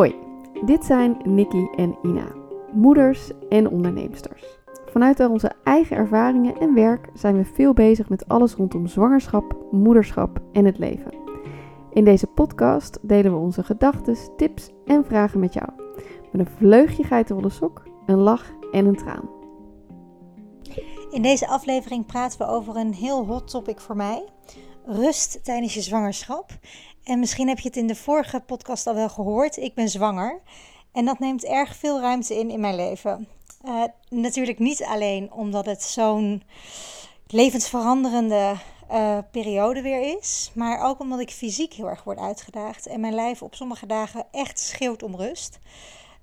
Hoi, dit zijn Nikki en Ina, moeders en onderneemsters. Vanuit onze eigen ervaringen en werk zijn we veel bezig met alles rondom zwangerschap, moederschap en het leven. In deze podcast delen we onze gedachten, tips en vragen met jou. Met een vleugje geitenwolle sok, een lach en een traan. In deze aflevering praten we over een heel hot topic voor mij: rust tijdens je zwangerschap. En misschien heb je het in de vorige podcast al wel gehoord. Ik ben zwanger. En dat neemt erg veel ruimte in in mijn leven. Uh, natuurlijk niet alleen omdat het zo'n levensveranderende uh, periode weer is. Maar ook omdat ik fysiek heel erg word uitgedaagd. En mijn lijf op sommige dagen echt schreeuwt om rust.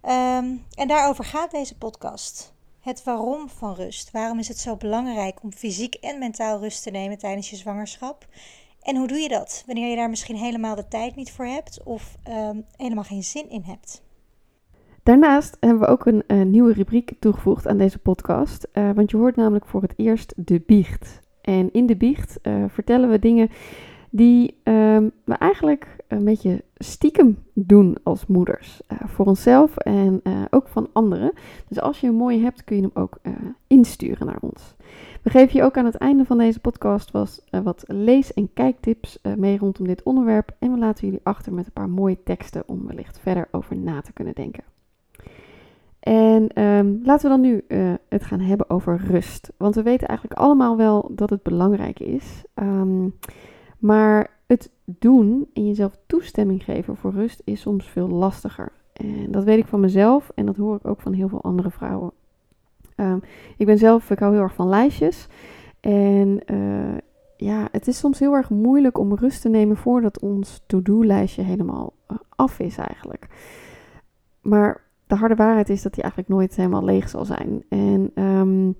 Um, en daarover gaat deze podcast. Het waarom van rust. Waarom is het zo belangrijk om fysiek en mentaal rust te nemen tijdens je zwangerschap? En hoe doe je dat wanneer je daar misschien helemaal de tijd niet voor hebt of um, helemaal geen zin in hebt? Daarnaast hebben we ook een, een nieuwe rubriek toegevoegd aan deze podcast. Uh, want je hoort namelijk voor het eerst de biecht. En in de biecht uh, vertellen we dingen die um, we eigenlijk een beetje stiekem doen als moeders. Voor onszelf en ook van anderen. Dus als je een mooie hebt, kun je hem ook insturen naar ons. We geven je ook aan het einde van deze podcast was, uh, wat lees- en kijktips uh, mee rondom dit onderwerp. En we laten jullie achter met een paar mooie teksten om wellicht verder over na te kunnen denken. En um, laten we dan nu uh, het gaan hebben over rust. Want we weten eigenlijk allemaal wel dat het belangrijk is. Um, maar het doen en jezelf toestemming geven voor rust is soms veel lastiger. En dat weet ik van mezelf en dat hoor ik ook van heel veel andere vrouwen. Um, ik ben zelf, ik hou heel erg van lijstjes. En uh, ja, het is soms heel erg moeilijk om rust te nemen voordat ons to-do-lijstje helemaal uh, af is eigenlijk. Maar de harde waarheid is dat die eigenlijk nooit helemaal leeg zal zijn. En um,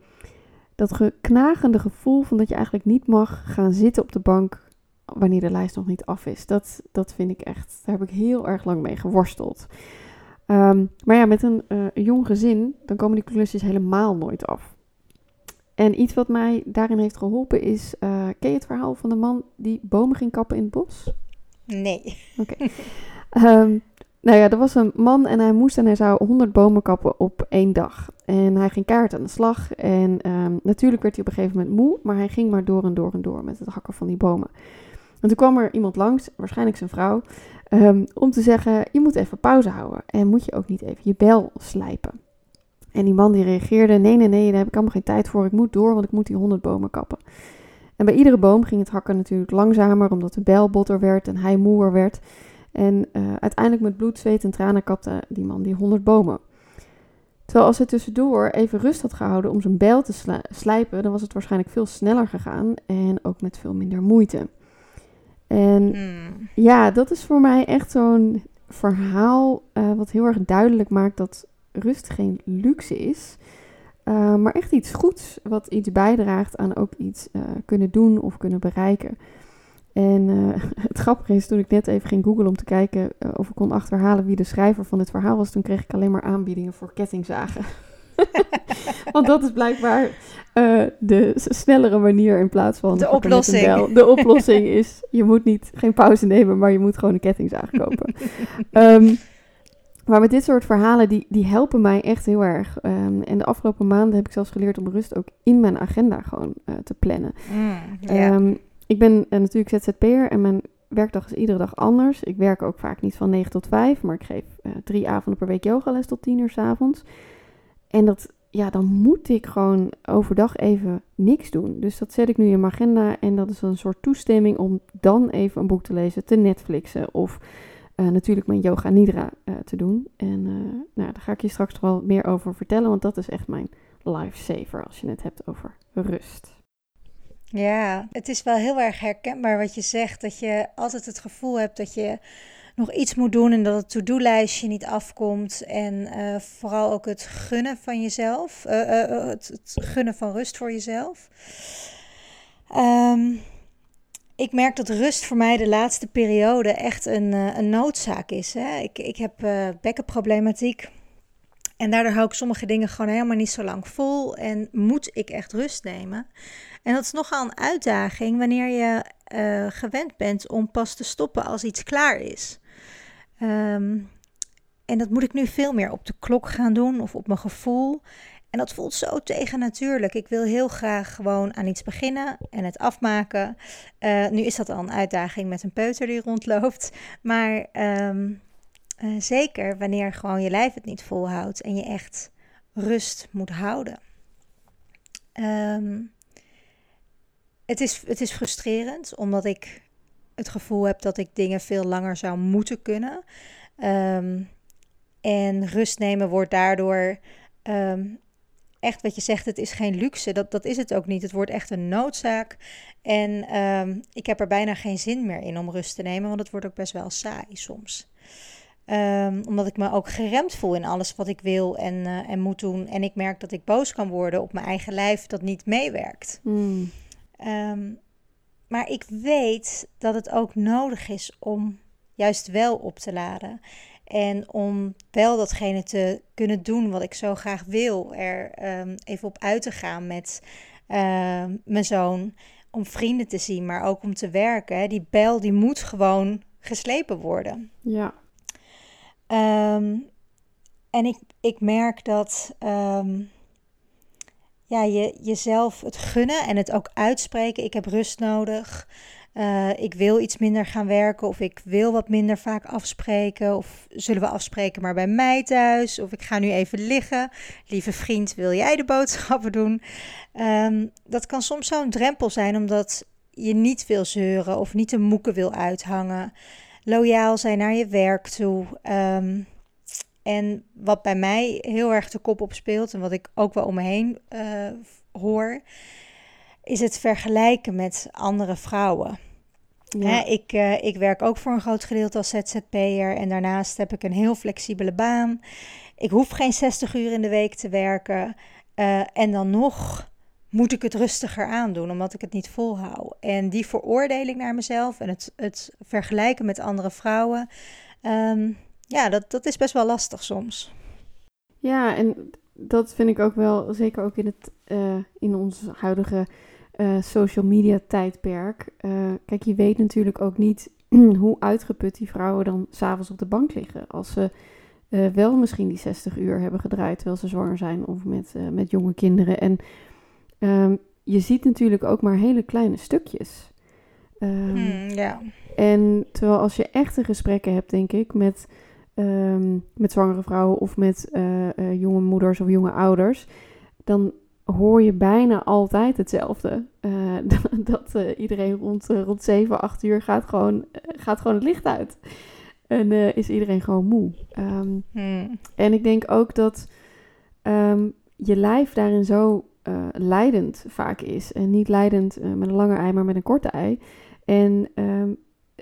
dat geknagende gevoel van dat je eigenlijk niet mag gaan zitten op de bank wanneer de lijst nog niet af is. Dat, dat vind ik echt, daar heb ik heel erg lang mee geworsteld. Um, maar ja, met een uh, jong gezin, dan komen die klusjes helemaal nooit af. En iets wat mij daarin heeft geholpen is, uh, ken je het verhaal van de man die bomen ging kappen in het bos? Nee. Oké. Okay. Um, nou ja, er was een man en hij moest en hij zou 100 bomen kappen op één dag. En hij ging kaart aan de slag. En um, natuurlijk werd hij op een gegeven moment moe, maar hij ging maar door en door en door met het hakken van die bomen. En toen kwam er iemand langs, waarschijnlijk zijn vrouw, um, om te zeggen: Je moet even pauze houden. En moet je ook niet even je bel slijpen. En die man die reageerde: Nee, nee, nee, daar heb ik allemaal geen tijd voor. Ik moet door, want ik moet die 100 bomen kappen. En bij iedere boom ging het hakken natuurlijk langzamer, omdat de bel botter werd en hij moeer werd. En uh, uiteindelijk met bloed, zweet en tranen kapte die man die 100 bomen. Terwijl als hij tussendoor even rust had gehouden om zijn bijl te sli slijpen, dan was het waarschijnlijk veel sneller gegaan en ook met veel minder moeite. En mm. ja, dat is voor mij echt zo'n verhaal uh, wat heel erg duidelijk maakt dat rust geen luxe is, uh, maar echt iets goeds, wat iets bijdraagt aan ook iets uh, kunnen doen of kunnen bereiken. En uh, het grappige is, toen ik net even ging googlen om te kijken of ik kon achterhalen wie de schrijver van dit verhaal was, toen kreeg ik alleen maar aanbiedingen voor kettingzagen. Want dat is blijkbaar uh, de snellere manier in plaats van de oplossing. De oplossing is, je moet niet geen pauze nemen, maar je moet gewoon een kettingzaag kopen. um, maar met dit soort verhalen, die, die helpen mij echt heel erg. Um, en de afgelopen maanden heb ik zelfs geleerd om rust ook in mijn agenda gewoon te plannen. Mm, yeah. um, ik ben uh, natuurlijk ZZP'er en mijn werkdag is iedere dag anders. Ik werk ook vaak niet van 9 tot 5, maar ik geef uh, drie avonden per week yogales tot 10 uur s avonds. En dat, ja, dan moet ik gewoon overdag even niks doen. Dus dat zet ik nu in mijn agenda en dat is een soort toestemming om dan even een boek te lezen, te Netflixen of uh, natuurlijk mijn yoga nidra te doen. En nou, daar ga ik je straks wel meer over vertellen, want dat is echt mijn lifesaver als je het hebt over rust. Ja, het is wel heel erg herkenbaar wat je zegt. Dat je altijd het gevoel hebt dat je nog iets moet doen en dat het to-do-lijstje niet afkomt. En uh, vooral ook het gunnen van jezelf. Uh, uh, het, het, gunnen van rust voor jezelf. Um, ik merk dat rust voor mij de laatste periode echt een, een noodzaak is. Hè? Ik, ik heb bekkenproblematiek. En daardoor hou ik sommige dingen gewoon helemaal niet zo lang vol. En moet ik echt rust nemen. En dat is nogal een uitdaging wanneer je gewend bent om pas te stoppen als iets klaar is. Um, en dat moet ik nu veel meer op de klok gaan doen of op mijn gevoel. En dat voelt zo tegennatuurlijk. Ik wil heel graag gewoon aan iets beginnen en het afmaken. Uh, nu is dat al een uitdaging met een peuter die rondloopt. Maar um, uh, zeker wanneer gewoon je lijf het niet volhoudt en je echt rust moet houden. Um, het, is, het is frustrerend omdat ik het gevoel heb dat ik dingen veel langer zou moeten kunnen. Um, en rust nemen wordt daardoor um, echt wat je zegt, het is geen luxe. Dat, dat is het ook niet. Het wordt echt een noodzaak. En um, ik heb er bijna geen zin meer in om rust te nemen, want het wordt ook best wel saai soms. Um, omdat ik me ook geremd voel in alles wat ik wil en, uh, en moet doen. En ik merk dat ik boos kan worden op mijn eigen lijf dat niet meewerkt. Mm. Um, maar ik weet dat het ook nodig is om juist wel op te laden. En om wel datgene te kunnen doen wat ik zo graag wil. Er um, even op uit te gaan met uh, mijn zoon. Om vrienden te zien, maar ook om te werken. Die bel die moet gewoon geslepen worden. Ja. Um, en ik, ik merk dat um, ja, je jezelf het gunnen en het ook uitspreken. Ik heb rust nodig. Uh, ik wil iets minder gaan werken of ik wil wat minder vaak afspreken. Of zullen we afspreken maar bij mij thuis? Of ik ga nu even liggen. Lieve vriend, wil jij de boodschappen doen? Um, dat kan soms zo'n drempel zijn omdat je niet wil zeuren of niet de moeken wil uithangen. Loyaal zijn naar je werk toe. Um, en wat bij mij heel erg de kop op speelt en wat ik ook wel om me heen uh, hoor, is het vergelijken met andere vrouwen. Ja. Hè, ik, uh, ik werk ook voor een groot gedeelte als ZZP'er en daarnaast heb ik een heel flexibele baan. Ik hoef geen 60 uur in de week te werken. Uh, en dan nog moet ik het rustiger aandoen, omdat ik het niet volhoud. En die veroordeling naar mezelf en het, het vergelijken met andere vrouwen, um, ja, dat, dat is best wel lastig soms. Ja, en dat vind ik ook wel, zeker ook in, het, uh, in ons huidige uh, social media tijdperk. Uh, kijk, je weet natuurlijk ook niet hoe uitgeput die vrouwen dan s'avonds op de bank liggen. Als ze wel misschien die 60 uur hebben gedraaid terwijl ze zwanger zijn of met, met jonge kinderen. En um, je ziet natuurlijk ook maar hele kleine stukjes. Um, ja. En terwijl als je echte gesprekken hebt, denk ik, met um, met zwangere vrouwen of met uh, uh, jonge moeders of jonge ouders, dan hoor je bijna altijd hetzelfde. Uh, dat iedereen rond, rond 7, 8 uur gaat gewoon, gaat gewoon het licht uit. En is iedereen gewoon moe. Um, hmm. En ik denk ook dat um, je lijf daarin zo leidend vaak is. En niet leidend met een lange ei, maar met een korte ei. En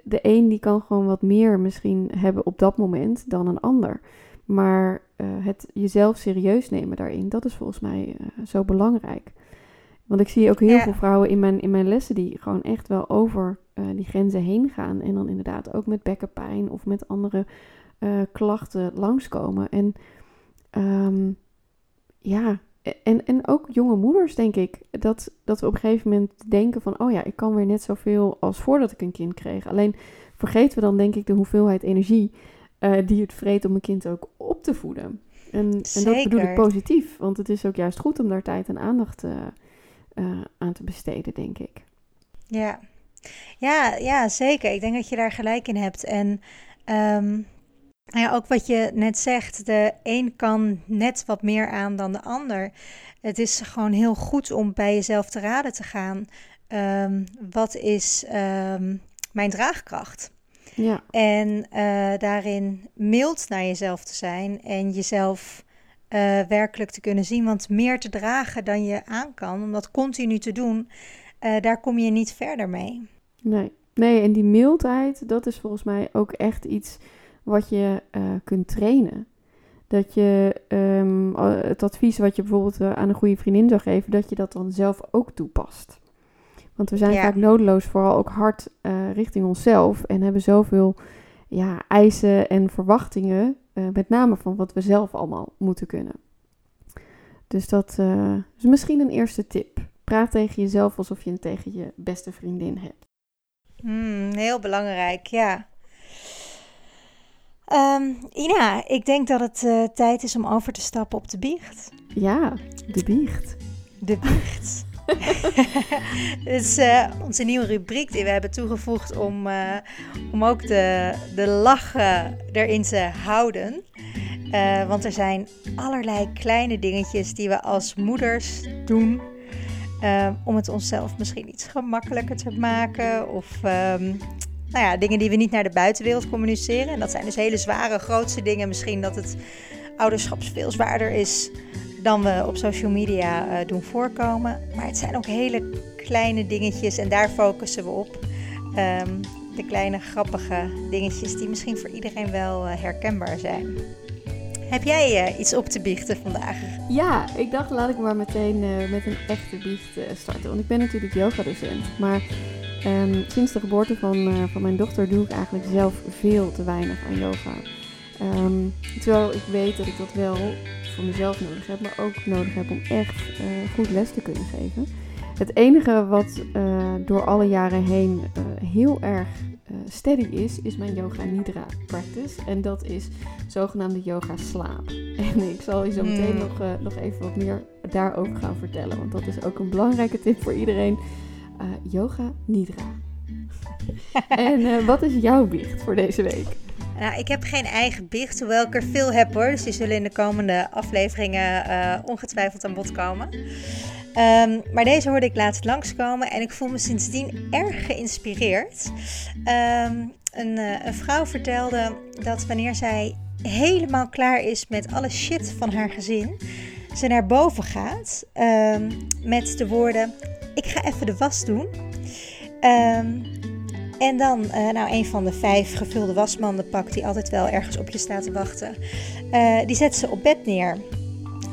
de een die kan gewoon wat meer misschien hebben op dat moment dan een ander. Maar uh, het jezelf serieus nemen daarin, dat is volgens mij uh, zo belangrijk. Want ik zie ook heel ja. veel vrouwen in mijn, in mijn lessen die gewoon echt wel over uh, die grenzen heen gaan. En dan inderdaad ook met bekkenpijn of met andere klachten langskomen. En um, ja, en, en ook jonge moeders, denk ik, dat, dat we op een gegeven moment denken van, oh ja, ik kan weer net zoveel als voordat ik een kind kreeg. Alleen vergeten we dan, denk ik, de hoeveelheid energie uh, die het vreet om een kind ook op te voeden. En, en, dat bedoel ik positief, want het is ook juist goed om daar tijd en aandacht uh, uh, aan te besteden, denk ik. Ja. Ja, ja, zeker. Ik denk dat je daar gelijk in hebt. En um, ja, ook wat je net zegt, de een kan net wat meer aan dan de ander. Het is gewoon heel goed om bij jezelf te raden te gaan. Um, wat is um, mijn draagkracht? Ja. En uh, daarin mild naar jezelf te zijn en jezelf uh, werkelijk te kunnen zien. Want meer te dragen dan je aan kan, om dat continu te doen, uh, daar kom je niet verder mee. Nee. nee, en die mildheid, dat is volgens mij ook echt iets wat je uh, kunt trainen. Dat je um, het advies wat je bijvoorbeeld uh, aan een goede vriendin zou geven, dat je dat dan zelf ook toepast. Want we zijn ja. vaak nodeloos vooral ook hard uh, richting onszelf en hebben zoveel ja, eisen en verwachtingen, met name van wat we zelf allemaal moeten kunnen. Dus dat is misschien een eerste tip. Praat tegen jezelf alsof je het tegen je beste vriendin hebt. Mm, heel belangrijk, ja. Ehm, Ina, ik denk dat het uh, tijd is om over te stappen op de biecht. Ja, de biecht. De biecht. Dit is uh, onze nieuwe rubriek die we hebben toegevoegd om, uh, om ook de, de lachen erin te houden. Uh, want er zijn allerlei kleine dingetjes die we als moeders doen. om het onszelf misschien iets gemakkelijker te maken. Of um, nou ja, dingen die we niet naar de buitenwereld communiceren. En dat zijn dus hele zware, grootste dingen. Misschien dat het ouderschap veel zwaarder is dan we op social media uh, doen voorkomen. Maar het zijn ook hele kleine dingetjes en daar focussen we op. Um, de kleine grappige dingetjes die misschien voor iedereen wel uh, herkenbaar zijn. Heb jij uh, iets op te biechten vandaag? Ja, ik dacht laat ik maar meteen met een echte biecht starten. Want ik ben natuurlijk yoga-docent. Maar um, sinds de geboorte van, van mijn dochter doe ik eigenlijk zelf veel te weinig aan yoga. Um, terwijl ik weet dat ik dat wel voor mezelf nodig heb, maar ook nodig heb om echt uh, goed les te kunnen geven. Het enige wat uh, door alle jaren heen heel erg steady is, is mijn yoga nidra practice. En dat is zogenaamde yoga slaap. En ik zal je zo meteen nog, nog even wat meer daarover gaan vertellen, want dat is ook een belangrijke tip voor iedereen. Yoga nidra. en wat is jouw biecht voor deze week? Nou, ik heb geen eigen biecht, hoewel ik er veel heb hoor. Dus die zullen in de komende afleveringen uh, ongetwijfeld aan bod komen. Um, maar deze hoorde ik laatst langskomen en ik voel me sindsdien erg geïnspireerd. Um, een, een vrouw vertelde dat wanneer zij helemaal klaar is met alle shit van haar gezin, ze naar boven gaat um, met de woorden: Ik ga even de was doen. En dan, uh, nou, een van de vijf gevulde wasmanden pakt die altijd wel ergens op je staat te wachten. Uh, die zet ze op bed neer.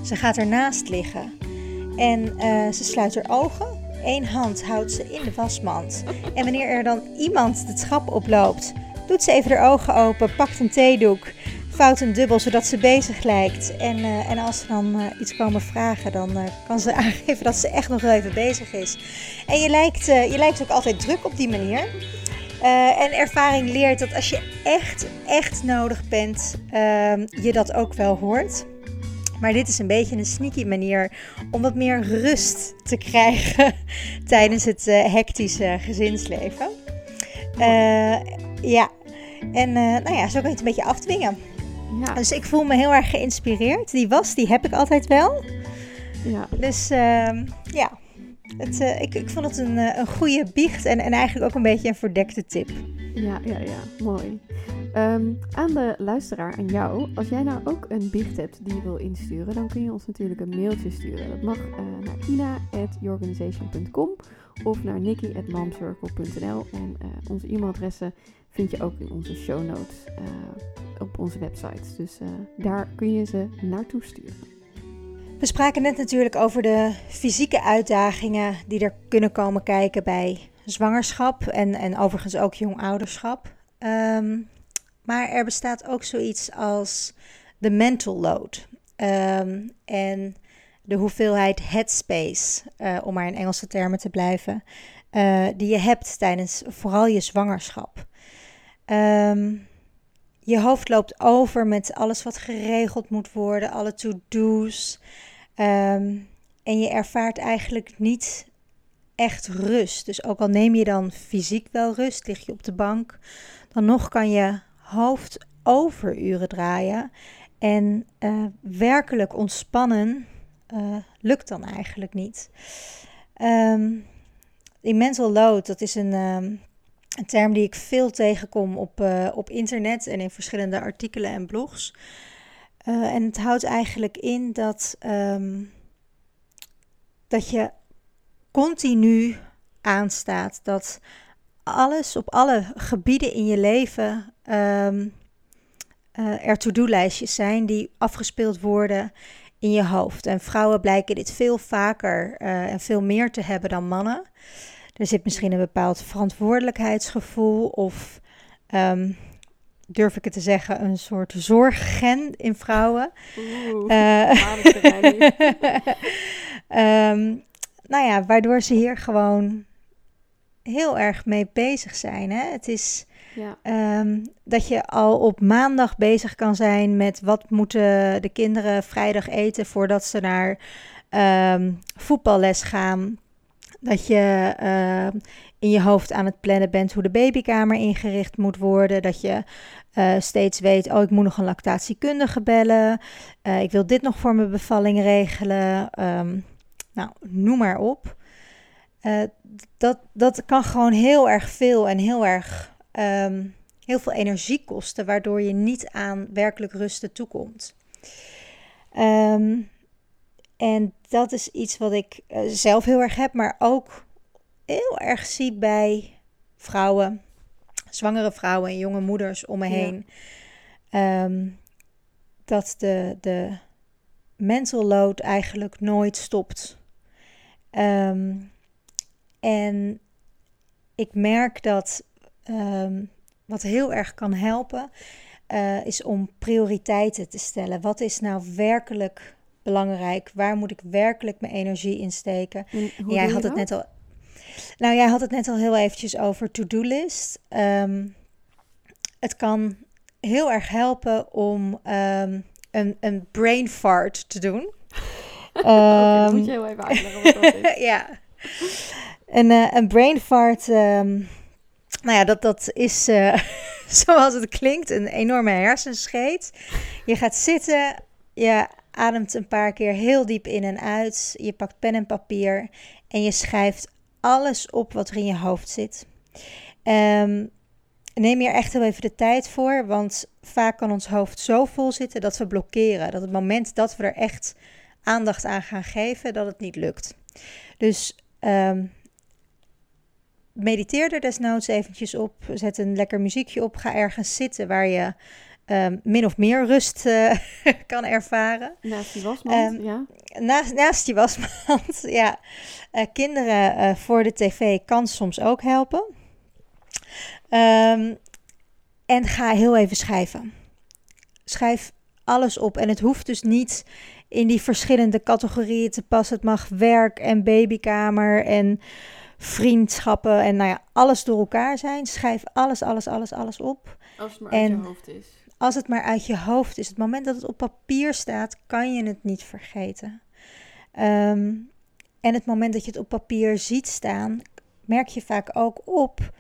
Ze gaat ernaast liggen. En uh, ze sluit haar ogen. Eén hand houdt ze in de wasmand. En wanneer er dan iemand de trap oploopt, doet ze even haar ogen open, pakt een theedoek, vouwt een dubbel zodat ze bezig lijkt. En, uh, en als ze dan uh, iets komen vragen, dan uh, kan ze aangeven dat ze echt nog wel even bezig is. En je lijkt, je lijkt ook altijd druk op die manier. En ervaring leert dat als je echt, echt nodig bent, uh, je dat ook wel hoort. Maar dit is een beetje een sneaky manier om wat meer rust te krijgen tijdens het hectische gezinsleven. ja, en nou ja, zo kan je het een beetje afdwingen. Ja. Dus ik voel me heel erg geïnspireerd. Die was, die heb ik altijd wel. Ja. Dus ehm, ja, het, uh, ik, ik vond het een, uh, een goede biecht en, en eigenlijk ook een beetje een verdekte tip. Ja, ja, ja, mooi. Um, aan de luisteraar, aan jou, als jij nou ook een biecht hebt die je wil insturen, dan kun je ons natuurlijk een mailtje sturen. Dat mag uh, naar ina.yourorganization.com of naar nikki.momcircle.nl. En onze e-mailadressen vind je ook in onze show notes op onze website. Dus daar kun je ze naartoe sturen. We spraken net natuurlijk over de fysieke uitdagingen die er kunnen komen kijken bij zwangerschap en, en overigens ook jong ouderschap. Um, maar er bestaat ook zoiets als de mental load um, en de hoeveelheid headspace, uh, om maar in Engelse termen te blijven, die je hebt tijdens vooral je zwangerschap. Um, je hoofd loopt over met alles wat geregeld moet worden, alle to-do's. Um, en je ervaart eigenlijk niet echt rust. Dus ook al neem je dan fysiek wel rust, lig je op de bank, dan nog kan je hoofd overuren draaien. En uh, werkelijk ontspannen uh, lukt dan eigenlijk niet. Um, die mental load, dat is een, een term die ik veel tegenkom op, uh, op internet en in verschillende artikelen en blogs. Uh, en het houdt eigenlijk in dat, um, dat je continu aanstaat. Dat alles op alle gebieden in je leven um, uh, er to-do-lijstjes zijn die afgespeeld worden in je hoofd. En vrouwen blijken dit veel vaker en veel meer te hebben dan mannen. Er zit misschien een bepaald verantwoordelijkheidsgevoel of um, durf ik het te zeggen, een soort zorggen in vrouwen. Oeh, uh, um, nou ja, waardoor ze hier gewoon heel erg mee bezig zijn. Hè? Het is Ja. Ehm, dat je al op maandag bezig kan zijn met wat moeten de kinderen vrijdag eten voordat ze naar ehm, voetballes gaan. Dat je ehm, in je hoofd aan het plannen bent hoe de babykamer ingericht moet worden. Dat je eh, steeds weet, oh, ik moet nog een lactatiekundige bellen. Eh, ik wil dit nog voor mijn bevalling regelen. Ehm, nou, noem maar op. Eh, dat, dat kan gewoon heel erg veel en heel erg ehm, heel veel energie kosten, waardoor je niet aan werkelijk rusten toekomt. Ehm, en dat is iets wat ik zelf heel erg heb, maar ook heel erg zie bij vrouwen, zwangere vrouwen en jonge moeders om me heen. Ehm, dat de, de mental load eigenlijk nooit stopt. Ehm, en ik merk dat um, wat heel erg kan helpen, uh, is om prioriteiten te stellen. Wat is nou werkelijk belangrijk? Waar moet ik werkelijk mijn energie in steken? Jij had het net al nou, jij had het net al heel eventjes over to-do-list. Ehm, het kan heel erg helpen om um, een, een brain fart te doen. um, okay, moet je heel even uitleggen wat dat is. ja. Een, uh, een brain fart, nou ja, dat, dat is uh, zoals het klinkt, een enorme hersenscheet. Je gaat zitten, je ademt een paar keer heel diep in en uit. Je pakt pen en papier en je schrijft alles op wat er in je hoofd zit. Um, neem hier echt heel even de tijd voor, want vaak kan ons hoofd zo vol zitten dat we blokkeren. Dat het moment dat we er echt aandacht aan gaan geven, dat het niet lukt. Dus um, mediteer er desnoods eventjes op. Zet een lekker muziekje op. Ga ergens zitten waar je um, min of meer rust uh, kan ervaren. Naast die wasmand, um, ja. Naast, naast die wasmand, ja. Uh, kinderen uh, voor de tv kan soms ook helpen. Um, en ga heel even schrijven. Schrijf alles op. En het hoeft dus niet in die verschillende categorieën te passen. Het mag werk en babykamer en vriendschappen en nou ja, alles door elkaar zijn. Schrijf alles, alles, alles, alles op. Als het maar en, uit je hoofd is als het maar uit je hoofd is. Het moment dat het op papier staat, kan je het niet vergeten. Um, en het moment dat je het op papier ziet staan, merk je vaak ook op: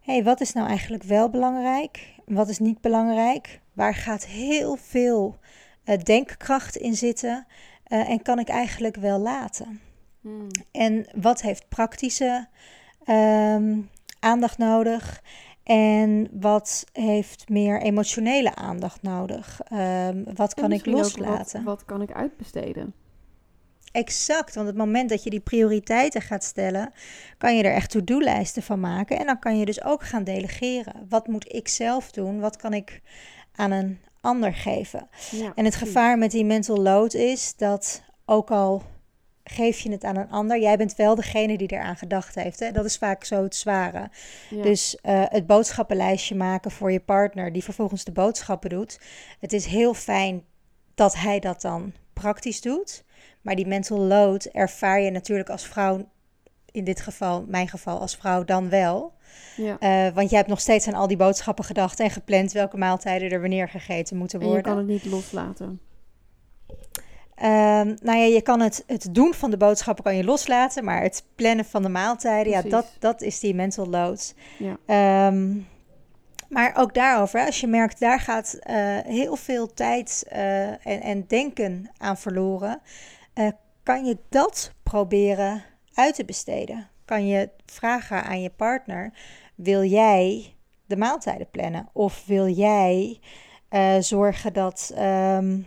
hey, wat is nou eigenlijk wel belangrijk? Wat is niet belangrijk? Waar gaat heel veel uh, denkkracht in zitten? Uh, en kan ik eigenlijk wel laten? Hmm. En wat heeft praktische um, aandacht nodig? En wat heeft meer emotionele aandacht nodig? Um, wat kan ik loslaten? Wat, wat, kan ik uitbesteden? Exact, want het moment dat je die prioriteiten gaat stellen, kan je er echt to-do-lijsten van maken. En dan kan je dus ook gaan delegeren. Wat moet ik zelf doen? Wat kan ik aan een ander geven? Ja, en het gevaar met die mental load is dat ook al geef je het aan een ander. Jij bent wel degene die eraan gedacht heeft. Hè? Dat is vaak zo het zware. Dus uh, het boodschappenlijstje maken voor je partner, die vervolgens de boodschappen doet. Het is heel fijn dat hij dat dan praktisch doet. Maar die mental load ervaar je natuurlijk als vrouw, in dit geval, mijn geval als vrouw, dan wel. Ja. Uh, want jij hebt nog steeds aan al die boodschappen gedacht en gepland welke maaltijden er wanneer gegeten moeten worden. En je kan het niet loslaten. Um, nou ja, je kan het, het doen van de boodschappen kan je loslaten, maar het plannen van de maaltijden, ja, dat, dat is die mental load. Ja. Um, maar ook daarover, als je merkt, daar gaat uh, heel veel tijd uh, en, en, denken aan verloren, uh, kan je dat proberen uit te besteden. Kan je vragen aan je partner, wil jij de maaltijden plannen? Of wil jij zorgen dat... Um,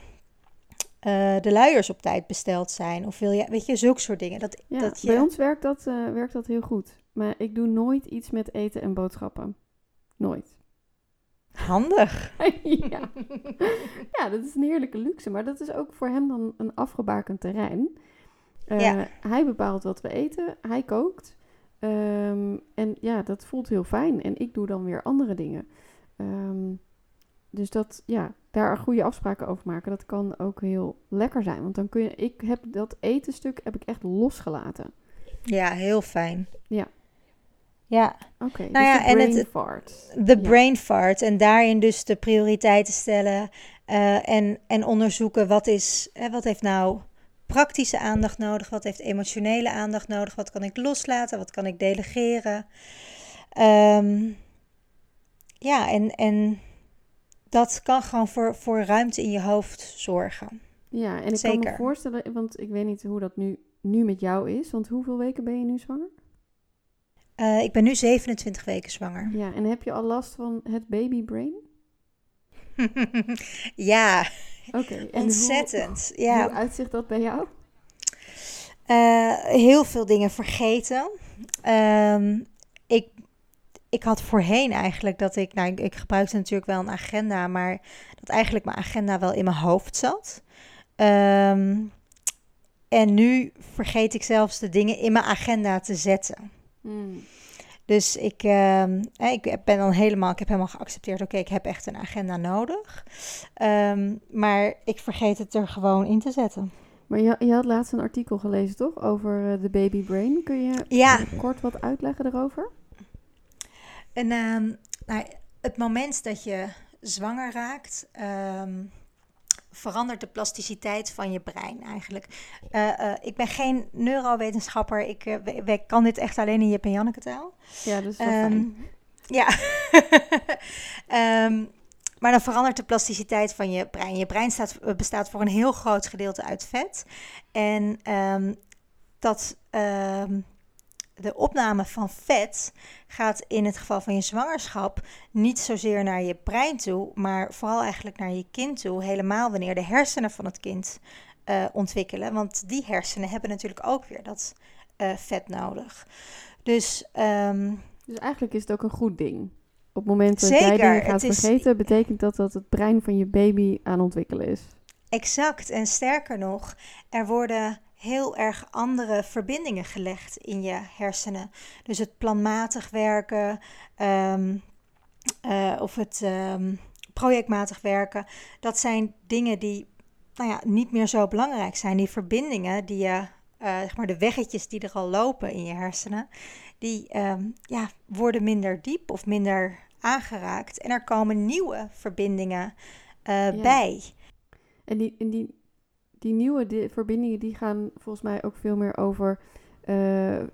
uh, de luiers op tijd besteld zijn. Of wil je, weet je, zulke soort dingen. Dat, ja, dat je... Bij ons werkt dat, uh, werkt dat heel goed. Maar ik doe nooit iets met eten en boodschappen. Nooit. Handig. ja. ja, dat is een heerlijke luxe. Maar dat is ook voor hem dan een afgebakend terrein. Uh, ja. Hij bepaalt wat we eten. Hij kookt. Um, en ja, dat voelt heel fijn. En ik doe dan weer andere dingen. Um, dus dat, ja, daar goede afspraken over maken, dat kan ook heel lekker zijn. Want dan kun je, ik heb dat etenstuk heb ik echt losgelaten. Ja, heel fijn. Ja. Ja. Oké, Nou dus ja, en het- brain fart. De Ja. brain fart. En daarin dus de prioriteiten stellen. eh, en, en onderzoeken wat is, hè, wat heeft nou praktische aandacht nodig, wat heeft emotionele aandacht nodig, wat kan ik loslaten, wat kan ik delegeren. Ehm, ja, en, en dat kan gewoon voor, voor ruimte in je hoofd zorgen. Ja, en ik kan me voorstellen, want ik weet niet hoe dat nu, nu met jou is. Want hoeveel weken ben je nu zwanger? Eh, ik ben nu 27 weken zwanger. Ja, en heb je al last van het baby brain? ja, Oké. en hoe- ontzettend. Hoe, ja. uitzicht dat bij jou? Eh, heel veel dingen vergeten. Ehm, ik, had voorheen eigenlijk dat ik, nou, ik, ik gebruikte natuurlijk wel een agenda, maar dat eigenlijk mijn agenda wel in mijn hoofd zat. Ehm, en nu vergeet ik zelfs de dingen in mijn agenda te zetten. Hmm. Dus ik, ehm, eh, ik ben dan helemaal, ik heb helemaal geaccepteerd, oké, ik heb echt een agenda nodig. Ehm, maar ik vergeet het er gewoon in te zetten. Maar je, je had laatst een artikel gelezen, toch? Over eh, de baby brain. Kun je Ja. kort wat uitleggen erover? En ehm, nou, het moment dat je zwanger raakt, ehm, verandert de plasticiteit van je brein eigenlijk. Eh, eh, ik ben geen neurowetenschapper, ik eh, we- we- kan dit echt alleen in Jip en Janneke taal. Ja, dus wel fijn. ja. Maar dan verandert de plasticiteit van je brein. Je brein staat, bestaat voor een heel groot gedeelte uit vet. En dat, de opname van vet gaat in het geval van je zwangerschap niet zozeer naar je brein toe, maar vooral eigenlijk naar je kind toe. Helemaal wanneer de hersenen van het kind eh, ontwikkelen. Want die hersenen hebben natuurlijk ook weer dat eh, vet nodig. Dus ehm, Dus eigenlijk is het ook een goed ding. Op het moment dat jij dingen gaat is- vergeten, betekent dat dat het brein van je baby aan ontwikkelen is. Exact. En sterker nog, er worden heel erg andere verbindingen gelegd in je hersenen. Dus het planmatig werken ehm, eh, of het ehm, projectmatig werken, dat zijn dingen die nou ja, niet meer zo belangrijk zijn. Die verbindingen, die je, eh, zeg maar de weggetjes die er al lopen in je hersenen, die ehm, ja, worden minder diep of minder aangeraakt. En er komen nieuwe verbindingen eh, Ja. bij. En die, en die, die nieuwe di- verbindingen die gaan volgens mij ook veel meer over eh, eh,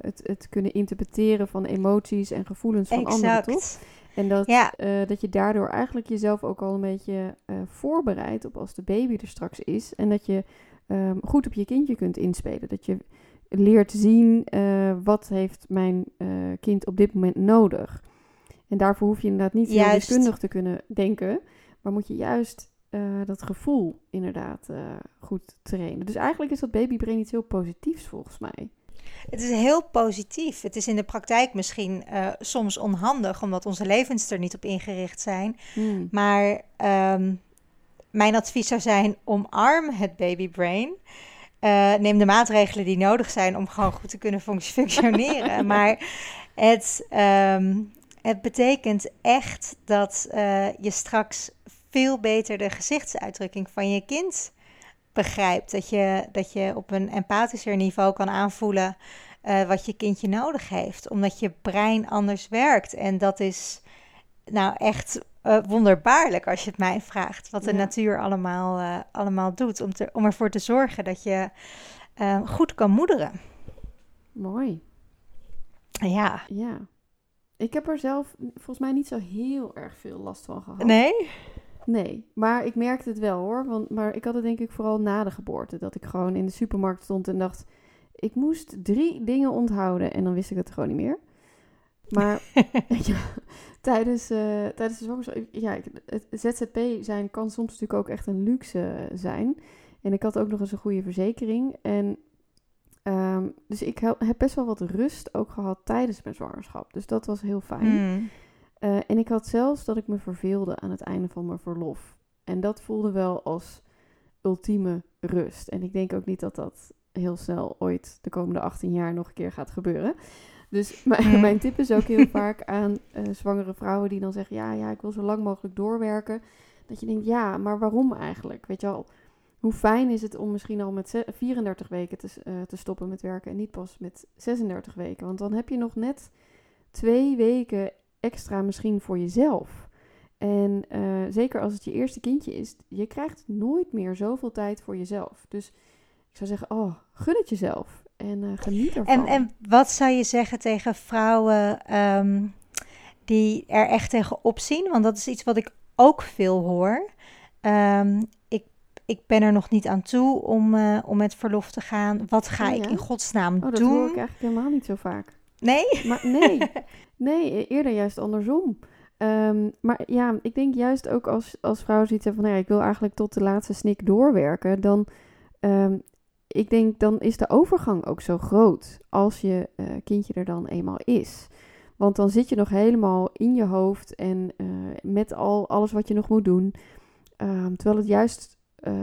het, het kunnen interpreteren van emoties en gevoelens van anderen, toch? En dat, Ja. eh, dat je daardoor eigenlijk jezelf ook al een beetje voorbereidt op als de baby er straks is. En dat je ehm, goed op je kindje kunt inspelen. Dat je leert zien wat heeft mijn kind op dit moment nodig. En daarvoor hoef je inderdaad niet heel Juist. wiskundig te kunnen denken. Maar moet je juist eh, dat gevoel inderdaad eh, goed trainen. Dus eigenlijk is dat babybrain iets heel positiefs volgens mij. Het is heel positief. Het is in de praktijk misschien eh, soms onhandig, omdat onze levens er niet op ingericht zijn. Hmm. Maar ehm, mijn advies zou zijn: omarm het babybrain. Neem de maatregelen die nodig zijn om gewoon goed te kunnen func- functioneren. maar het, ehm, het betekent echt dat je straks veel beter de gezichtsuitdrukking van je kind begrijpt. Dat je, dat je op een empathischer niveau kan aanvoelen eh, wat je kindje nodig heeft. Omdat je brein anders werkt. En dat is nou echt eh, wonderbaarlijk als je het mij vraagt. Wat de Ja. natuur allemaal, eh, allemaal doet. Om, te, om ervoor te zorgen dat je goed kan moederen. Mooi. Ja. Ja. Ik heb er zelf volgens mij niet zo heel erg veel last van gehad. Nee? Nee, maar ik merkte het wel hoor. Want, maar ik had het denk ik vooral na de geboorte. Dat ik gewoon in de supermarkt stond en dacht... Ik moest drie dingen onthouden en dan wist ik het gewoon niet meer. Maar ja, tijdens, eh, tijdens de zwangerschap... Ja, het ZZP zijn kan soms natuurlijk ook echt een luxe zijn. En ik had ook nog eens een goede verzekering. En ehm, dus ik he- heb best wel wat rust ook gehad tijdens mijn zwangerschap. Dus dat was heel fijn. Hmm. Eh, en ik had zelfs dat ik me verveelde aan het einde van mijn verlof. En dat voelde wel als ultieme rust. En ik denk ook niet dat dat heel snel ooit de komende 18 jaar nog een keer gaat gebeuren. Dus mijn, mijn tip is ook heel vaak aan eh, zwangere vrouwen die dan zeggen: ja, ja, ik wil zo lang mogelijk doorwerken. Dat je denkt: ja, maar waarom eigenlijk? Weet je al, hoe fijn is het om misschien al met ze- 34 weken te, eh, te stoppen met werken en niet pas met 36 weken? Want dan heb je nog net twee weken extra misschien voor jezelf. En uh, zeker als het je eerste kindje is, je krijgt nooit meer zoveel tijd voor jezelf. Dus ik zou zeggen, oh, gun het jezelf en uh, geniet ervan. En, en wat zou je zeggen tegen vrouwen um, die er echt tegen opzien? Want dat is iets wat ik ook veel hoor. Um, ik, ik ben er nog niet aan toe om, uh, om met verlof te gaan. Wat ga Oh, ik in godsnaam Oh, dat doen? hoor ik eigenlijk helemaal niet zo vaak. Nee? Maar nee, nee, e-, eerder juist andersom. Ehm, maar ja, ik denk juist ook als, als vrouw hebben van, nou ja, ik wil eigenlijk tot de laatste snik doorwerken, dan, ehm, ik denk, dan is de overgang ook zo groot als je eh, kindje er dan eenmaal is. Want dan zit je nog helemaal in je hoofd en eh, met al alles wat je nog moet doen. Ehm, terwijl het juist, eh,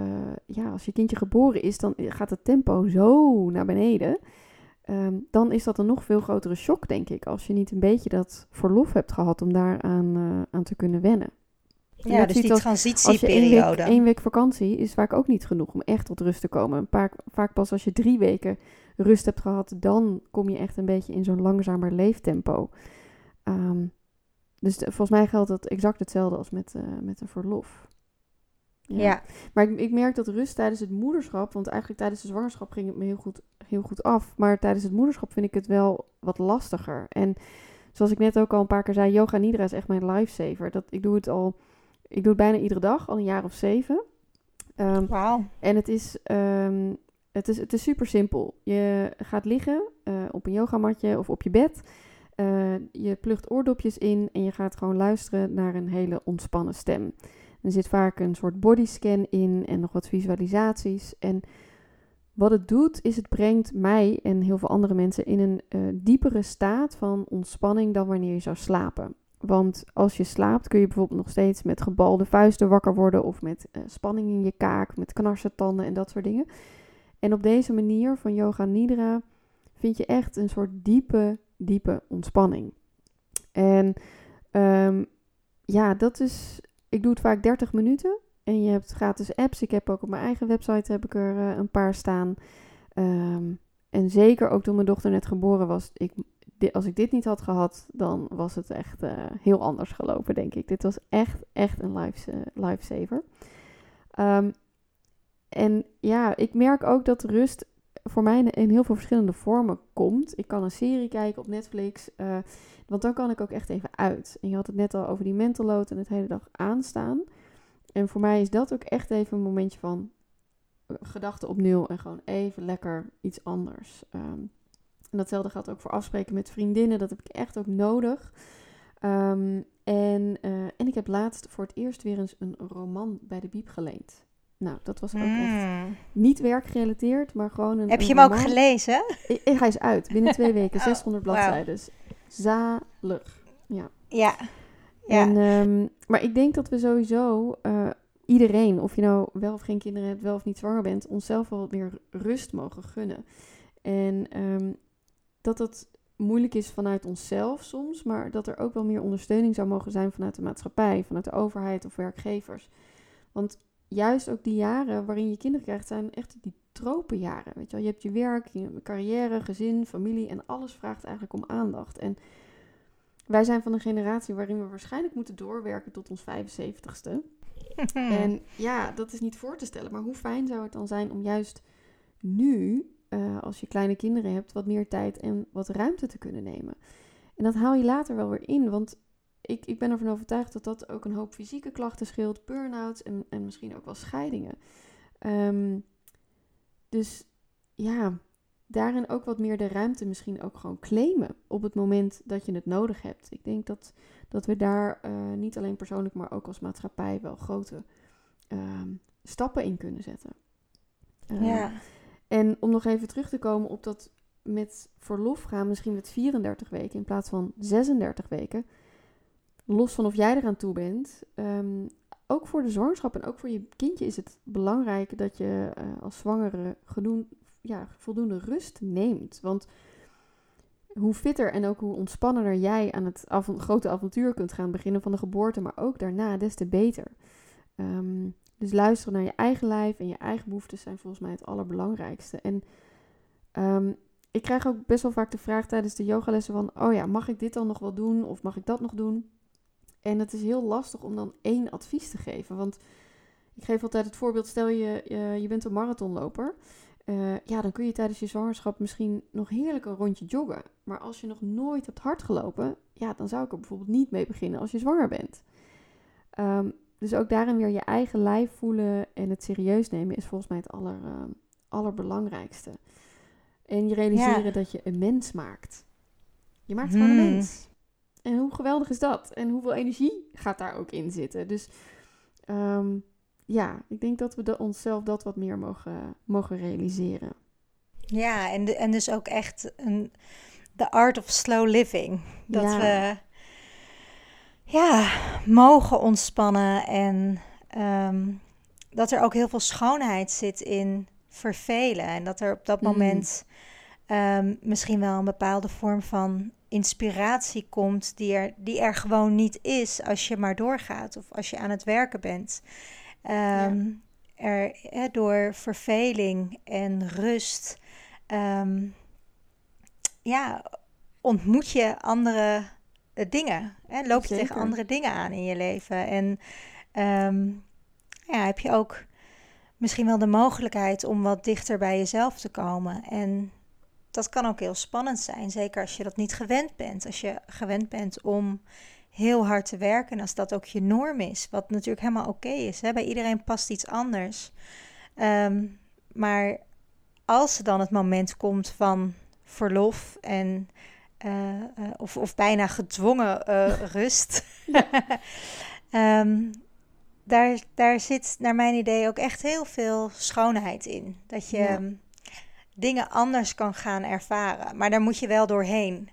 ja, als je kindje geboren is, dan gaat het tempo zo naar beneden. Ehm, dan is dat een nog veel grotere shock, denk ik, als je niet een beetje dat verlof hebt gehad om daaraan uh, aan te kunnen wennen. Ja, dus die als- Als één transitieperiode. week, één week vakantie is vaak ook niet genoeg om echt tot rust te komen. Een paar, vaak pas als je drie weken rust hebt gehad, dan kom je echt een beetje in zo'n langzamer leeftempo. Ehm, dus de- volgens mij geldt dat exact hetzelfde als met, eh, met een verlof. Ja. Maar ik, ik merk dat rust tijdens het moederschap, want eigenlijk tijdens de zwangerschap ging het me heel goed, heel goed af. Maar tijdens het moederschap vind ik het wel wat lastiger. En zoals ik net ook al een paar keer zei, yoga nidra is echt mijn lifesaver. Dat, ik doe het al, ik doe het bijna iedere dag, al een jaar of zeven. Ehm, Wauw. en het is, ehm, het is, het is super simpel. Je gaat liggen eh, op een yogamatje of op je bed. Eh, je plugt oordopjes in en je gaat gewoon luisteren naar een hele ontspannen stem. Er zit vaak een soort bodyscan in en nog wat visualisaties. En wat het doet, is het brengt mij en heel veel andere mensen in een eh, diepere staat van ontspanning dan wanneer je zou slapen. Want als je slaapt kun je bijvoorbeeld nog steeds met gebalde vuisten wakker worden of met eh, spanning in je kaak, met knarsetanden en dat soort dingen. En op deze manier van yoga nidra vind je echt een soort diepe, diepe ontspanning. En ehm, ja, dat is. Ik doe het vaak 30 minuten. En je hebt gratis apps. Ik heb ook op mijn eigen website heb ik er eh, een paar staan. Ehm, en zeker ook toen mijn dochter net geboren was. Ik, als ik dit niet had gehad, dan was het echt eh, heel anders gelopen, denk ik. Dit was echt, echt een life, lifesaver. Ehm, en ja, ik merk ook dat rust voor mij in, heel veel verschillende vormen komt. Ik kan een serie kijken op Netflix, eh, want dan kan ik ook echt even uit. En je had het net al over die mental load en het hele dag aanstaan. En voor mij is dat ook echt even een momentje van eh, gedachten op nul en gewoon even lekker iets anders. Ehm, en datzelfde geldt ook voor afspreken met vriendinnen. Dat heb ik echt ook nodig. Ehm, en, eh, en ik heb laatst voor het eerst weer eens een roman bij de Biep geleend. Nou, dat was ook echt Mm. niet werkgerelateerd, maar gewoon een. Heb je een hem ook gelezen? I- I- Hij is uit binnen twee weken, Oh, 600 wauw. bladzijden. Dus zalig. Ja. Ja. Ja. En, ehm, maar ik denk dat we sowieso eh, iedereen, of je nou wel of geen kinderen hebt, wel of niet zwanger bent, onszelf wel wat meer rust mogen gunnen. En ehm, dat dat moeilijk is vanuit onszelf soms, maar dat er ook wel meer ondersteuning zou mogen zijn vanuit de maatschappij, vanuit de overheid of werkgevers. Want juist ook die jaren waarin je kinderen krijgt, zijn echt die tropenjaren. Weet je, wel? je hebt je werk, je carrière, gezin, familie en alles vraagt eigenlijk om aandacht. En wij zijn van een generatie waarin we waarschijnlijk moeten doorwerken tot ons 75ste. En ja, dat is niet voor te stellen. Maar hoe fijn zou het dan zijn om juist nu, eh, als je kleine kinderen hebt, wat meer tijd en wat ruimte te kunnen nemen. En dat haal je later wel weer in. Want ik, ik ben ervan overtuigd dat dat ook een hoop fysieke klachten scheelt, burn-outs en, en misschien ook wel scheidingen. Ehm, dus ja, daarin ook wat meer de ruimte misschien ook gewoon claimen op het moment dat je het nodig hebt. Ik denk dat, dat we daar eh, niet alleen persoonlijk, maar ook als maatschappij wel grote ehm, stappen in kunnen zetten. Eh, ja. En om nog even terug te komen op dat met verlof gaan, misschien met 34 weken in plaats van 36 weken. Los van of jij eraan toe bent. ehm, ook voor de zwangerschap en ook voor je kindje is het belangrijk dat je eh, als zwangere gedoen, ja, voldoende rust neemt. Want hoe fitter en ook hoe ontspannender jij aan het grote avontuur kunt gaan beginnen van de geboorte, maar ook daarna, des te beter. Ehm, dus luisteren naar je eigen lijf en je eigen behoeftes zijn volgens mij het allerbelangrijkste. En ehm, ik krijg ook best wel vaak de vraag tijdens de yogalessen van... oh ja, mag ik dit dan nog wel doen of mag ik dat nog doen? En het is heel lastig om dan één advies te geven. Want ik geef altijd het voorbeeld, stel je, uh, je bent een marathonloper... Uh, ja, dan kun je tijdens je zwangerschap misschien nog heerlijk een rondje joggen. Maar als je nog nooit hebt hard gelopen, ja, dan zou ik er bijvoorbeeld niet mee beginnen als je zwanger bent. Um, dus ook daarin weer je eigen lijf voelen en het serieus nemen is volgens mij het aller, uh, allerbelangrijkste. En je realiseren dat je een mens maakt. Je maakt gewoon een Hmm. mens. En hoe geweldig is dat? En hoeveel energie gaat daar ook in zitten? Dus ehm, ja, ik denk dat we de, onszelf dat wat meer mogen, mogen realiseren. Ja, en, de- en dus ook echt een, the art of slow living. Dat Ja. we ja, mogen ontspannen en ehm, dat er ook heel veel schoonheid zit in vervelen. En dat er op dat Mm. moment ehm, misschien wel een bepaalde vorm van inspiratie komt die er, die er gewoon niet is als je maar doorgaat of als je aan het werken bent. Ehm, er, door verveling en rust, ehm, ja, ontmoet je andere eh, dingen. Hè? Loop je tegen andere dingen aan in je leven. En ehm, ja, heb je ook misschien wel de mogelijkheid om wat dichter bij jezelf te komen. En dat kan ook heel spannend zijn, zeker als je dat niet gewend bent. Als je gewend bent om heel hard te werken en als dat ook je norm is, wat natuurlijk helemaal oké is. Hè? Bij iedereen past iets anders. Ehm, maar als er dan het moment komt van verlof en eh, eh, of, of bijna gedwongen eh, rust, Ehm, daar, daar zit naar mijn idee ook echt heel veel schoonheid in. Dat je Ja. ehm, dingen anders kan gaan ervaren, maar daar moet je wel doorheen.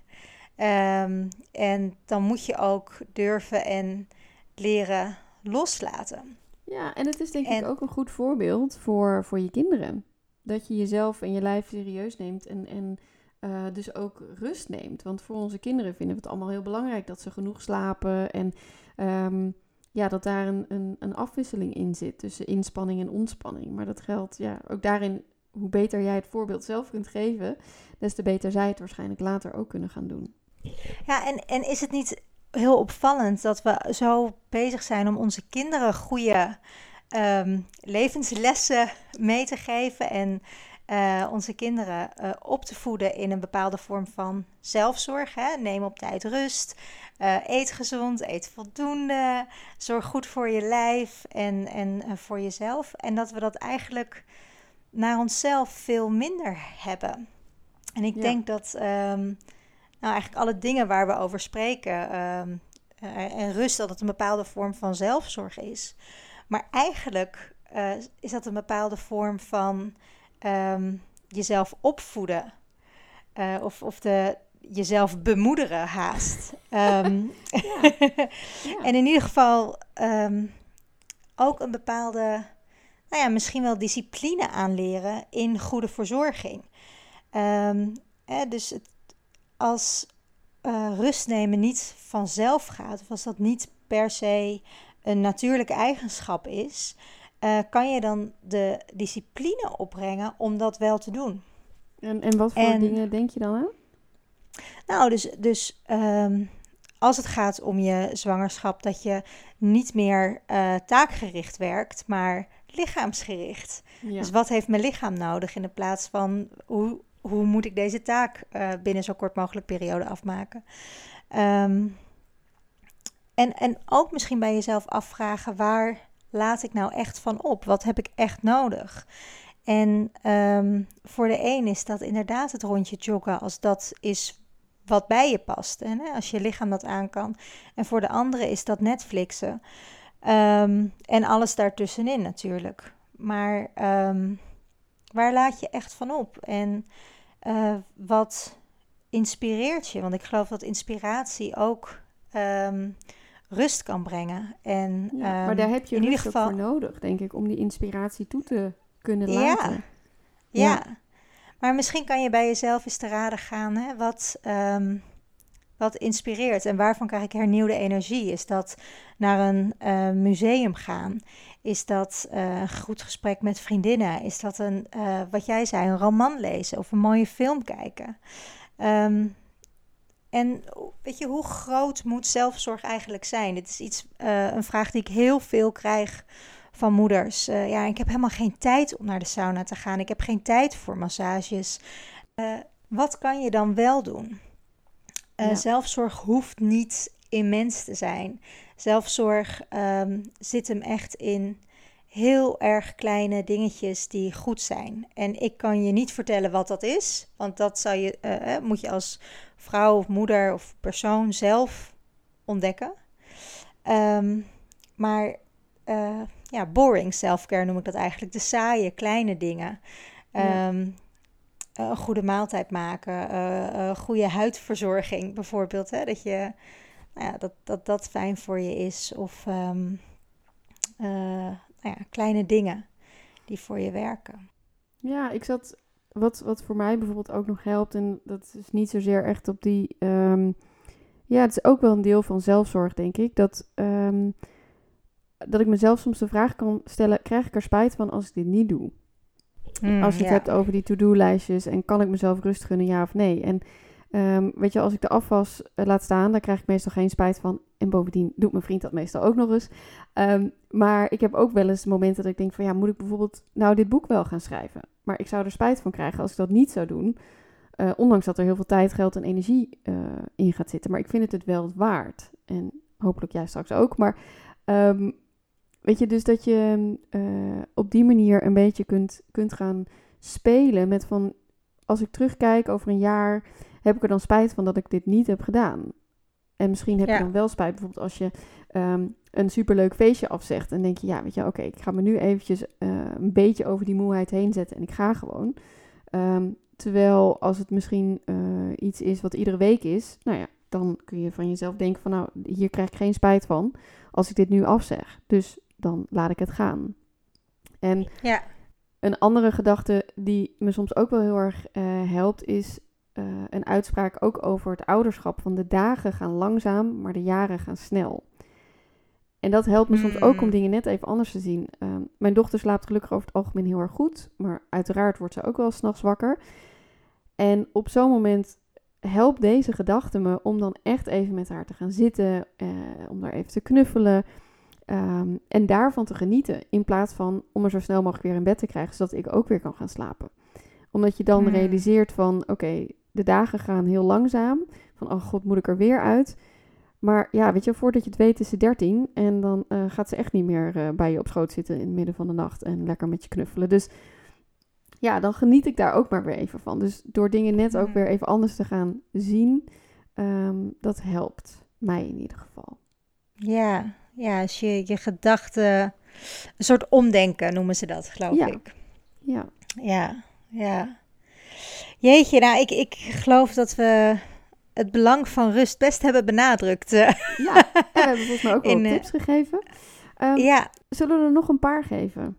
Ehm, en dan moet je ook durven en leren loslaten. Ja, en het is denk ik ook een goed voorbeeld voor, voor je kinderen. Dat je jezelf en je lijf serieus neemt en, en eh, dus ook rust neemt. Want voor onze kinderen vinden we het allemaal heel belangrijk dat ze genoeg slapen. En ehm, ja, dat daar een, een, een afwisseling in zit tussen inspanning en ontspanning. Maar dat geldt ja, ook daarin, hoe beter jij het voorbeeld zelf kunt geven, des te beter zij het waarschijnlijk later ook kunnen gaan doen. Ja, en, en is het niet heel opvallend dat we zo bezig zijn om onze kinderen goede ehm, levenslessen mee te geven en eh, onze kinderen eh, op te voeden in een bepaalde vorm van zelfzorg? Hè? Neem op tijd rust, eh, eet gezond, eet voldoende, zorg goed voor je lijf en, en voor jezelf. En dat we dat eigenlijk naar onszelf veel minder hebben. En ik Ja. denk dat ehm, nou, eigenlijk alle dingen waar we over spreken. ehm, eh, en rust, dat het een bepaalde vorm van zelfzorg is. Maar eigenlijk eh, is dat een bepaalde vorm van ehm, jezelf opvoeden. Eh, of, of de, jezelf bemoederen haast. Ja. Ja. en in ieder geval ook een bepaalde, nou ja, misschien wel discipline aanleren in goede verzorging. Ehm, hè, dus het, als eh, rust nemen niet vanzelf gaat, of als dat niet per se een natuurlijke eigenschap is, eh, kan je dan de discipline opbrengen om dat wel te doen. En, en wat voor En- dingen denk je dan aan? Nou, dus, dus ehm, als het gaat om je zwangerschap, dat je niet meer eh, taakgericht werkt, maar lichaamsgericht. Ja. Dus wat heeft mijn lichaam nodig in de plaats van hoe, hoe moet ik deze taak eh, binnen zo kort mogelijk periode afmaken? Ehm, en, en ook misschien bij jezelf afvragen, waar laat ik nou echt van op? Wat heb ik echt nodig? En ehm, voor de een is dat inderdaad het rondje joggen, als dat is wat bij je past. En hè, als je lichaam dat aan kan. En voor de andere is dat Netflixen. Ehm, en alles daartussenin natuurlijk. Maar ehm, waar laat je echt van op? En eh, wat inspireert je? Want ik geloof dat inspiratie ook ehm, rust kan brengen. En, Ja, maar daar heb je in ieder geval, voor nodig, denk ik, om die inspiratie toe te kunnen Ja. laten. Ja. Ja. maar misschien kan je bij jezelf eens te raden gaan. Hè? Wat, wat inspireert en waarvan krijg ik hernieuwde energie? Is dat naar een uh, museum gaan? Is dat uh, een goed gesprek met vriendinnen? Is dat een, uh, wat jij zei, een roman lezen of een mooie film kijken? Um, en weet je, hoe groot moet zelfzorg eigenlijk zijn? Dit is iets, een vraag die ik heel veel krijg van moeders. ja, ik heb helemaal geen tijd om naar de sauna te gaan. Ik heb geen tijd voor massages. wat kan je dan wel doen? Uh, Zelfzorg hoeft niet immens te zijn. Zelfzorg um, zit hem echt in heel erg kleine dingetjes die goed zijn. En ik kan je niet vertellen wat dat is, want dat zou je, uh, moet je als vrouw of moeder of persoon zelf ontdekken. Um, maar uh, ja, boring self-care noem ik dat eigenlijk. De saaie kleine dingen. Ja. Um, eh, een goede maaltijd maken, uh, goede huidverzorging bijvoorbeeld. Hè? Dat, je, nou ja, dat, dat dat fijn voor je is. Of um, nou ja, kleine dingen die voor je werken. Ja, ik zat. Wat, wat voor mij bijvoorbeeld ook nog helpt, en dat is niet zozeer echt op die. Um, ja, het is ook wel een deel van zelfzorg, denk ik. Dat, um, dat ik mezelf soms de vraag kan stellen: krijg ik er spijt van als ik dit niet doe? Mm, als je het hebt over die to-do-lijstjes en kan ik mezelf rust gunnen, ja of nee. En um, weet je, als ik de afwas uh, laat staan, dan krijg ik meestal geen spijt van. En bovendien doet mijn vriend dat meestal ook nog eens. Um, maar ik heb ook wel eens momenten dat ik denk van ja, moet ik bijvoorbeeld nou dit boek wel gaan schrijven? Maar ik zou er spijt van krijgen als ik dat niet zou doen. Uh, ondanks dat er heel veel tijd, geld en energie uh, in gaat zitten. Maar ik vind het het wel waard. En hopelijk jij straks ook. Maar um, Weet je, dus dat je uh, op die manier een beetje kunt, kunt gaan spelen met van... Als ik terugkijk over een jaar, heb ik er dan spijt van dat ik dit niet heb gedaan. En misschien heb je dan wel spijt, bijvoorbeeld als je um, een superleuk feestje afzegt. En denk je, ja, weet je, oké, ik ga me nu eventjes uh, een beetje over die moeheid heen zetten en ik ga gewoon. Um, terwijl als het misschien uh, iets is wat iedere week is, nou ja, dan kun je van jezelf denken van, nou, hier krijg ik geen spijt van als ik dit nu afzeg. Dus dan laat ik het gaan. En ja. een andere gedachte die me soms ook wel heel erg uh, helpt, is uh, een uitspraak ook over het ouderschap. Van de dagen gaan langzaam, maar de jaren gaan snel. En dat helpt me soms ook om mm. dingen net even anders te zien. Uh, mijn dochter slaapt gelukkig over het algemeen heel erg goed, maar uiteraard wordt ze ook wel s'nachts wakker. En op zo'n moment helpt deze gedachte me om dan echt even met haar te gaan zitten, uh, om daar even te knuffelen. Um, en daarvan te genieten. In plaats van om er zo snel mogelijk weer in bed te krijgen, zodat ik ook weer kan gaan slapen. Omdat je dan hmm. realiseert van oké, okay, de dagen gaan heel langzaam. Van oh god, moet ik er weer uit. Maar ja, weet je, voordat je het weet is ze 13 en dan uh, gaat ze echt niet meer uh, bij je op schoot zitten in het midden van de nacht en lekker met je knuffelen. Dus ja, dan geniet ik daar ook maar weer even van. Dus door dingen net ook hmm. weer even anders te gaan zien, um, dat helpt mij in ieder geval. Ja, ja, als je je gedachten, een soort omdenken noemen ze dat, geloof ik. Ja. Ja, ja. Jeetje, nou, ik, ik geloof dat we het belang van rust best hebben benadrukt. Ja, we hebben volgens mij ook wel In, eh, tips gegeven. Um, ja. Zullen we er nog een paar geven?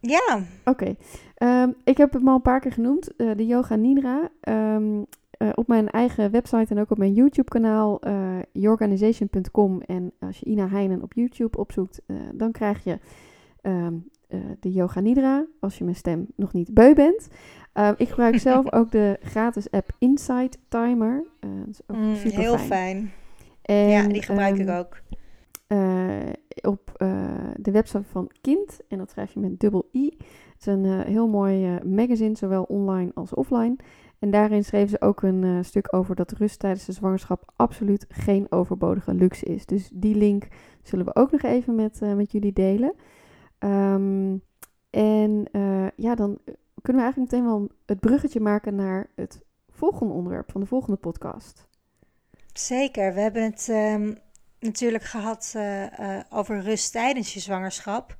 Ja. Oké. Okay. Um, ik heb het al een paar keer genoemd, uh, de Yoga Nidra. Um, uh, op mijn eigen website en ook op mijn YouTube-kanaal, uh, yourganization.com. En als je Ina Heinen op YouTube opzoekt, uh, dan krijg je um, de Yoga Nidra, als je mijn stem nog niet beu bent. Uh, ik gebruik zelf ook de gratis app Insight Timer. Dat is ook mm, super heel fijn. En, ja, die gebruik um, ik ook. Uh, op de website van Kind, en dat schrijf je met dubbel i. Het is een heel mooi magazine, zowel online als offline. En daarin schreven ze ook een uh, stuk over dat rust tijdens de zwangerschap absoluut geen overbodige luxe is. Dus die link zullen we ook nog even met, uh, met jullie delen. Um, en uh, ja, dan kunnen we eigenlijk meteen wel het bruggetje maken naar het volgende onderwerp van de volgende podcast. Zeker, we hebben het um, natuurlijk gehad over rust tijdens je zwangerschap.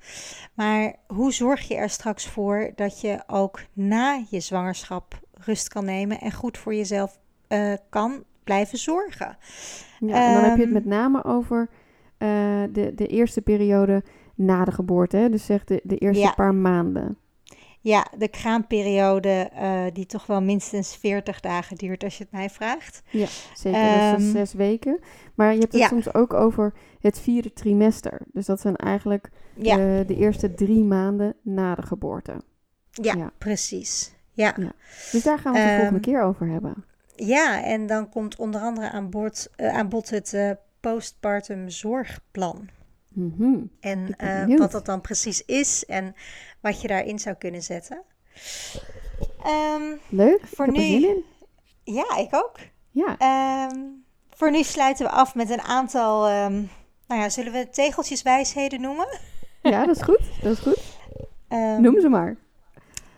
Maar hoe zorg je er straks voor dat je ook na je zwangerschap rust kan nemen en goed voor jezelf uh, kan blijven zorgen. Ja, en dan heb je het ehm, met name over uh, de, de eerste periode na de geboorte, hè? dus zeg de, de eerste paar maanden. ja, de kraamperiode uh, die toch wel minstens 40 dagen duurt als je het mij vraagt. Ja, zeker. Um, dat is zes weken. Maar je hebt het ja. soms ook over het vierde trimester. Dus dat zijn eigenlijk ja. de, de eerste drie maanden na de geboorte. Ja, ja. precies. Ja. Dus daar gaan we het de volgende keer over hebben. Ja, en dan komt onder andere aan, boord, uh, aan bod het uh, postpartum zorgplan. Mm -hmm. En uh, wat dat dan precies is en wat je daarin zou kunnen zetten. Um, Leuk, voor ik nu... in. Ja, ik ook. Ja. Um, voor nu sluiten we af met een aantal, um, nou ja, zullen we tegeltjeswijsheden noemen? Ja, dat is goed. Dat is goed. Noem ze maar.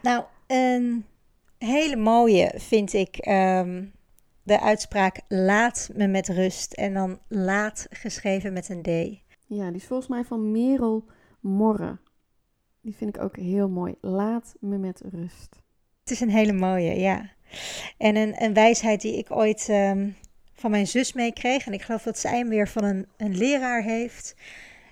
Nou, een hele mooie vind ik de uitspraak laat me met rust. En dan laat geschreven met een D. Ja, die is volgens mij van Merel Morre. Die vind ik ook heel mooi. Laat me met rust. Het is een hele mooie, ja. En een, een wijsheid die ik ooit um, van mijn zus meekreeg, en ik geloof dat zij hem weer van een, een leraar heeft,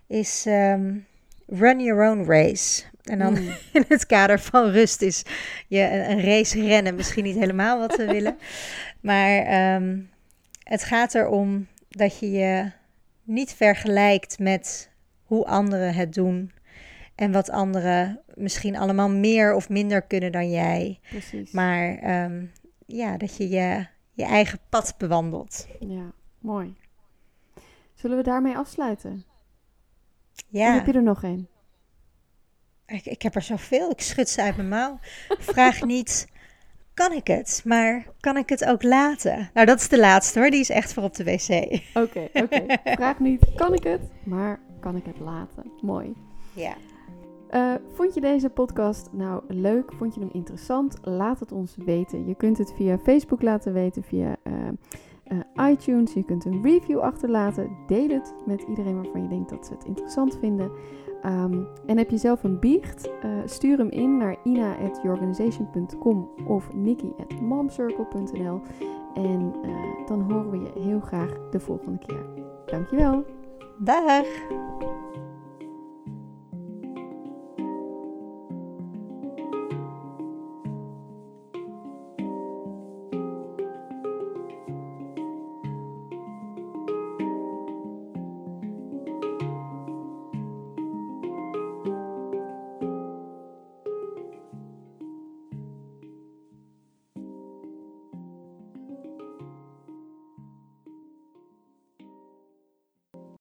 is um, run your own race. En dan mm. in het kader van rust is je een, een, race rennen misschien niet helemaal wat we willen. Maar um, het gaat erom dat je je niet vergelijkt met hoe anderen het doen. En wat anderen misschien allemaal meer of minder kunnen dan jij. Precies. Maar um, ja, dat je, je je eigen pad bewandelt. Ja, mooi. Zullen we daarmee afsluiten? Ja. Of heb je er nog één? Ik, ik heb er zoveel. Ik schud ze uit mijn mouw. Vraag niet, kan ik het? Maar kan ik het ook laten? Nou, dat is de laatste hoor. Die is echt voor op de wc. Oké, oké. Vraag niet, kan ik het? Maar kan ik het laten? Mooi. Ja. Uh, vond je deze podcast nou leuk? Vond je hem interessant? Laat het ons weten. Je kunt het via Facebook laten weten, via uh, uh, iTunes. Je kunt een review achterlaten. Deel het met iedereen waarvan je denkt dat ze het interessant vinden. Um, en heb je zelf een biecht? stuur hem in naar ina.yourorganization.com of nikki.momcircle.nl. En dan horen we je heel graag de volgende keer. Dankjewel. Dag!